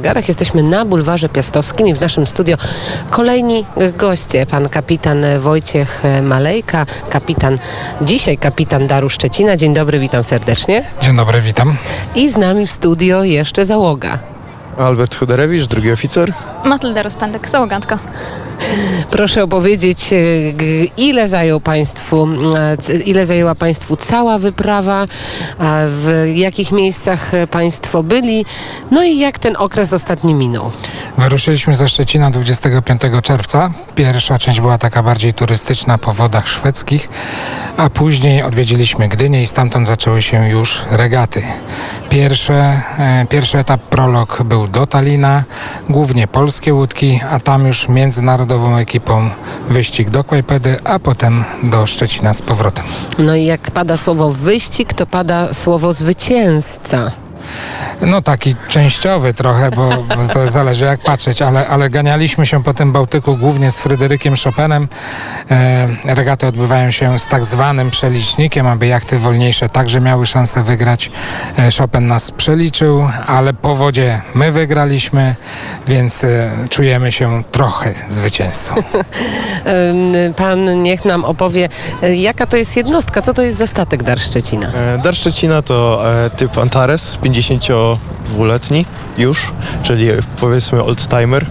Garach jesteśmy na bulwarze Piastowskim i w naszym studio kolejni goście. Pan kapitan Wojciech Malejka, kapitan, dzisiaj kapitan Daru Szczecina. Dzień dobry, witam serdecznie. Dzień dobry, witam. I z nami w studio jeszcze załoga. Albert Chuderewicz, drugi oficer. Matylda Rozpędek, załogantka. Proszę opowiedzieć, e, ile zajął państwu, e, ile zajęła Państwu cała wyprawa, w jakich miejscach Państwo byli, no i jak ten okres ostatni minął. Wyruszyliśmy ze Szczecina 25 czerwca. Pierwsza część była taka bardziej turystyczna po wodach szwedzkich, a później odwiedziliśmy Gdynię i stamtąd zaczęły się już regaty. Pierwsze, e, pierwszy etap prolog był do Talina, głównie polskie łódki, a tam już międzynarodową ekipą wyścig do Kłajpedy, a potem do Szczecina z powrotem. No i jak pada słowo wyścig, to pada słowo zwycięzca. No taki częściowy trochę, bo bo to zależy jak patrzeć, ale, ale ganialiśmy się po tym Bałtyku głównie z Fryderykiem Chopinem. E, regaty odbywają się z tak zwanym przelicznikiem, aby jachty wolniejsze także miały szansę wygrać. E, Chopin nas przeliczył, ale po wodzie my wygraliśmy, więc e, czujemy się trochę zwycięzcą. Ym, Pan niech nam opowie, e, jaka to jest jednostka, co to jest za statek Dar Szczecina. E, Dar Szczecina to e, typ Antares, 52-letni już, czyli powiedzmy oldtimer.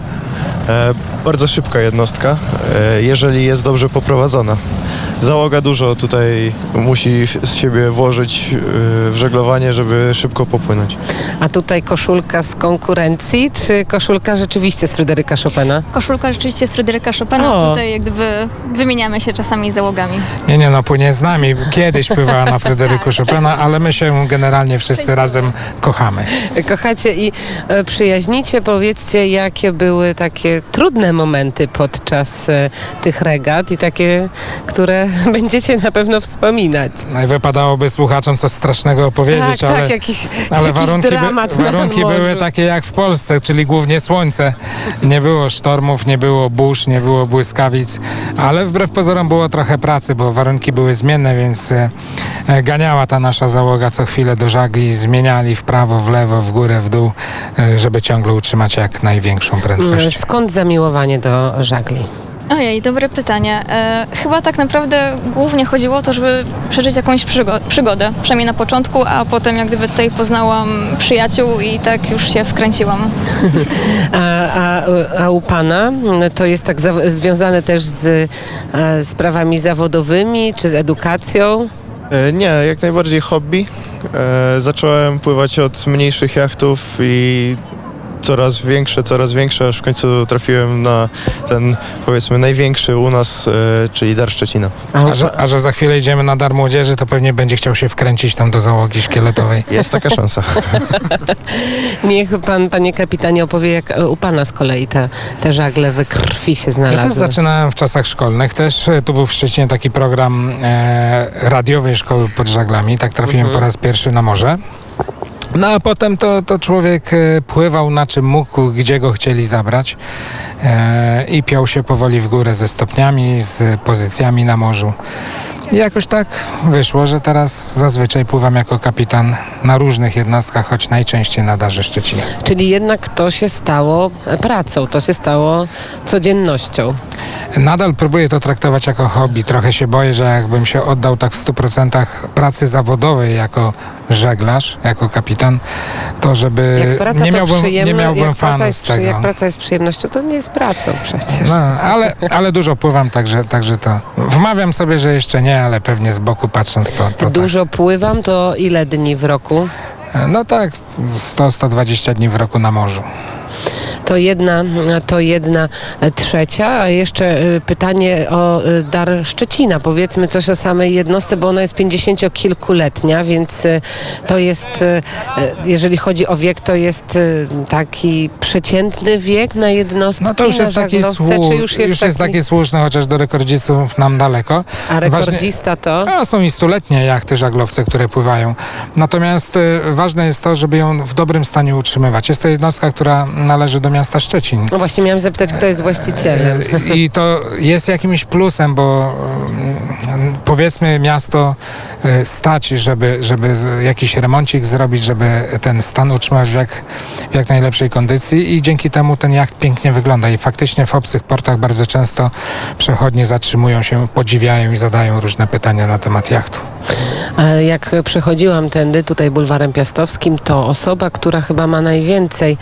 E, bardzo szybka jednostka, e, jeżeli jest dobrze poprowadzona. Załoga dużo tutaj musi z siebie włożyć e, w żeglowanie, żeby szybko popłynąć. A tutaj koszulka z konkurencji, czy koszulka rzeczywiście z Fryderyka Chopina? Koszulka rzeczywiście z Fryderyka Chopina. O. Tutaj jak gdyby wymieniamy się czasami załogami. Nie, nie, no płynie z nami. Kiedyś pływała na Fryderyku Chopina, ale my się generalnie wszyscy razem kochamy. Kochacie i e, przyjaźnicie. Powiedzcie, jakie były takie trudne momenty podczas e, tych regat i takie, które będziecie na pewno wspominać. No i wypadałoby słuchaczom coś strasznego opowiedzieć, tak, ale, tak, jakiś, ale jakiś warunki, by, warunki były takie jak w Polsce, czyli głównie słońce. Nie było sztormów, nie było burz, nie było błyskawic, ale wbrew pozorom było trochę pracy, bo warunki były zmienne, więc e, e, ganiała ta nasza załoga co chwilę do żagli, zmieniali w prawo, w lewo, w górę, w dół, e, żeby ciągle utrzymać jak największą prędkość. Skąd zamiłowanie do żagli? Ojej, dobre pytanie. E, chyba tak naprawdę głównie chodziło o to, żeby przeżyć jakąś przygo- przygodę. Przynajmniej na początku, a potem jak gdyby tutaj poznałam przyjaciół i tak już się wkręciłam. A, a, a u Pana to jest tak za, związane też z e, sprawami zawodowymi czy z edukacją? E, Nie, jak najbardziej hobby. E, zacząłem pływać od mniejszych jachtów i coraz większe, coraz większe, aż w końcu trafiłem na ten powiedzmy największy u nas, e, czyli Dar Szczecina. A, że, a że za chwilę idziemy na dar młodzieży, to pewnie będzie chciał się wkręcić tam do załogi szkieletowej. Jest taka szansa. niech Pan, Panie Kapitanie, opowie, jak e, u Pana z kolei te, te żagle we krwi się Ja znalazły. też zaczynałem w czasach szkolnych. Też e, tu był w Szczecinie taki program e, radiowej szkoły pod żaglami. Tak trafiłem Mhm. po raz pierwszy na morze. No a potem to, to człowiek e, pływał na czym mógł, gdzie go chcieli zabrać e, i piął się powoli w górę ze stopniami, z pozycjami na morzu. I jakoś tak wyszło, że teraz zazwyczaj pływam jako kapitan na różnych jednostkach, choć najczęściej na Darze Szczecina. Czyli jednak to się stało pracą, to się stało codziennością. Nadal próbuję to traktować jako hobby. Trochę się boję, że jakbym się oddał tak w 100% pracy zawodowej jako żeglarz, jako kapitan, to żeby nie miałbym, nie miałbym jest, z tego. jak praca jest przyjemnością, to nie jest pracą przecież. No, ale, ale dużo pływam, także, także to wmawiam sobie, że jeszcze nie, ale pewnie z boku patrząc to, to Dużo pływam, to ile dni w roku? tak. No tak, 100-120 dni w roku na morzu. To jedna, to jedna trzecia, a jeszcze e, pytanie o e, dar Szczecina. Powiedzmy coś o samej jednostce, bo ona jest pięćdziesięciokilkuletnia, więc e, to jest, jeżeli chodzi o wiek, to jest taki przeciętny wiek na jednostki, No to już jest taki, słu- czy już jest, taki, taki słuszny, chociaż do rekordzistów nam daleko. a rekordzista to? A, są i stuletnie jachty żaglowce, które pływają. Natomiast y, ważne jest to, żeby ją w dobrym stanie utrzymywać. Jest to jednostka, która należy do miasta Szczecin. No właśnie miałam zapytać, kto jest właścicielem. Y, I to jest jakimś plusem, bo powiedzmy miasto e, stać, żeby, żeby jakiś remoncik zrobić, żeby ten stan utrzymać w jak, w jak najlepszej kondycji i dzięki temu ten jacht pięknie wygląda i faktycznie w obcych portach bardzo często przechodnie zatrzymują się, podziwiają i zadają różne pytania na temat jachtu. Jak przechodziłam tędy, tutaj bulwarem piastowskim, to osoba, która chyba ma najwięcej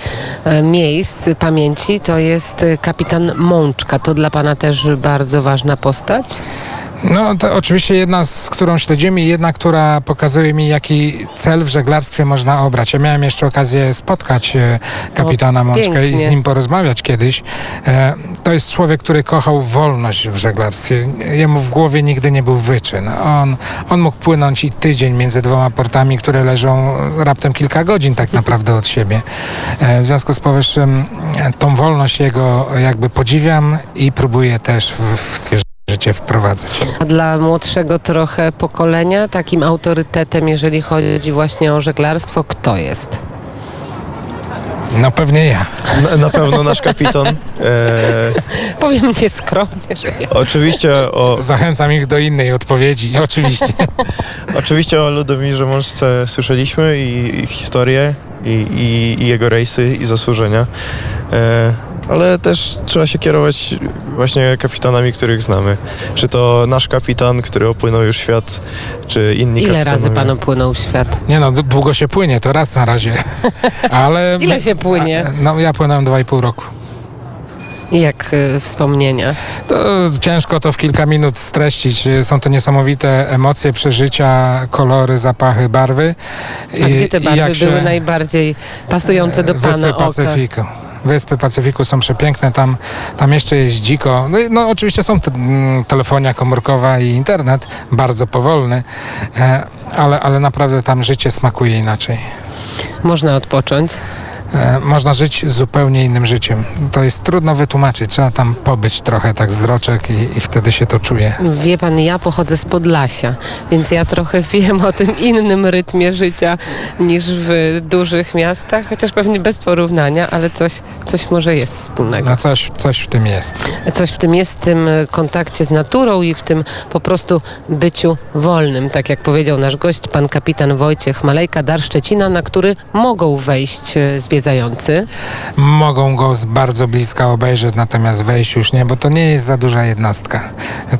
e, miejsc pamięci, to jest e, kapitan Mączka. To dla pana też bardzo ważna postać? No to oczywiście jedna, z którą śledzimy i jedna, która pokazuje mi, jaki cel w żeglarstwie można obrać. Ja miałem jeszcze okazję spotkać e, kapitana Mączkę i z nim porozmawiać kiedyś. E, to jest człowiek, który kochał wolność w żeglarstwie. Jemu w głowie nigdy nie był wyczyn. On, on mógł płynąć i tydzień między dwoma portami, które leżą raptem kilka godzin tak naprawdę od siebie. E, w związku z powyższym tą wolność jego jakby podziwiam i próbuję też w, w życie wprowadzać. A dla młodszego trochę pokolenia takim autorytetem, jeżeli chodzi właśnie o żeglarstwo, kto jest? No pewnie ja. Na, na pewno nasz kapitan. E, Powiem nieskromnie, że ja. oczywiście o, Zachęcam ich do innej odpowiedzi, oczywiście. Oczywiście o Ludomirze Mączce słyszeliśmy i, i historię, i, i, i jego rejsy, i zasłużenia. E, ale też trzeba się kierować właśnie kapitanami, których znamy. Czy to nasz kapitan, który opłynął już świat, czy inni Ile razy kapitanowie. pan opłynął świat? Nie no, długo się płynie, to raz na razie. Ale... Ile się płynie? A, No ja płynąłem dwa i pół roku. Jak y, wspomnienia? To ciężko to w kilka minut streścić. Są to niesamowite emocje, przeżycia, kolory, zapachy, barwy. A I- gdzie te barwy były najbardziej pasujące do pana Wyspy oka? Pacyfiku. Wyspy Pacyfiku są przepiękne, tam, tam jeszcze jest dziko. No, no oczywiście są te, telefonia komórkowa i internet, bardzo powolny, e, ale, ale naprawdę tam życie smakuje inaczej. Można odpocząć. E, można żyć zupełnie innym życiem. To jest trudno wytłumaczyć, trzeba tam pobyć trochę tak z roczek i, i wtedy się to czuje. Wie pan, ja pochodzę z Podlasia, więc ja trochę wiem o tym innym rytmie życia niż w dużych miastach, chociaż pewnie bez porównania, ale coś, coś może jest wspólnego. No coś, coś w tym jest. Coś w tym jest, w tym kontakcie z naturą i w tym po prostu byciu wolnym, tak jak powiedział nasz gość, pan kapitan Wojciech Malejka, Dar Szczecina, na który mogą wejść e, zwiedzający. Mogą go z bardzo bliska obejrzeć, natomiast wejść już nie, bo to nie jest za duża jednostka.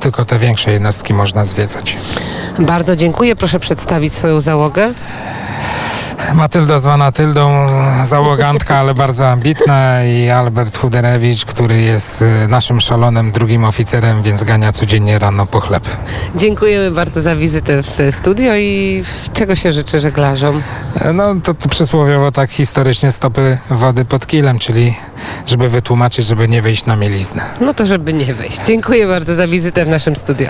Tylko te większe jednostki można zwiedzać. Bardzo dziękuję, proszę przedstawić swoją załogę. Matylda zwana Tyldą, załogantka, ale bardzo ambitna i Albert Chuderewicz, który jest y, naszym szalonym drugim oficerem, więc gania codziennie rano po chleb. Dziękujemy bardzo za wizytę w studio i czego się życzy żeglarzom? No to, to przysłowiowo tak historycznie stopy wody pod kilem, czyli żeby wytłumaczyć, żeby nie wejść na mieliznę. No to żeby nie wejść. Dziękuję bardzo za wizytę w naszym studio.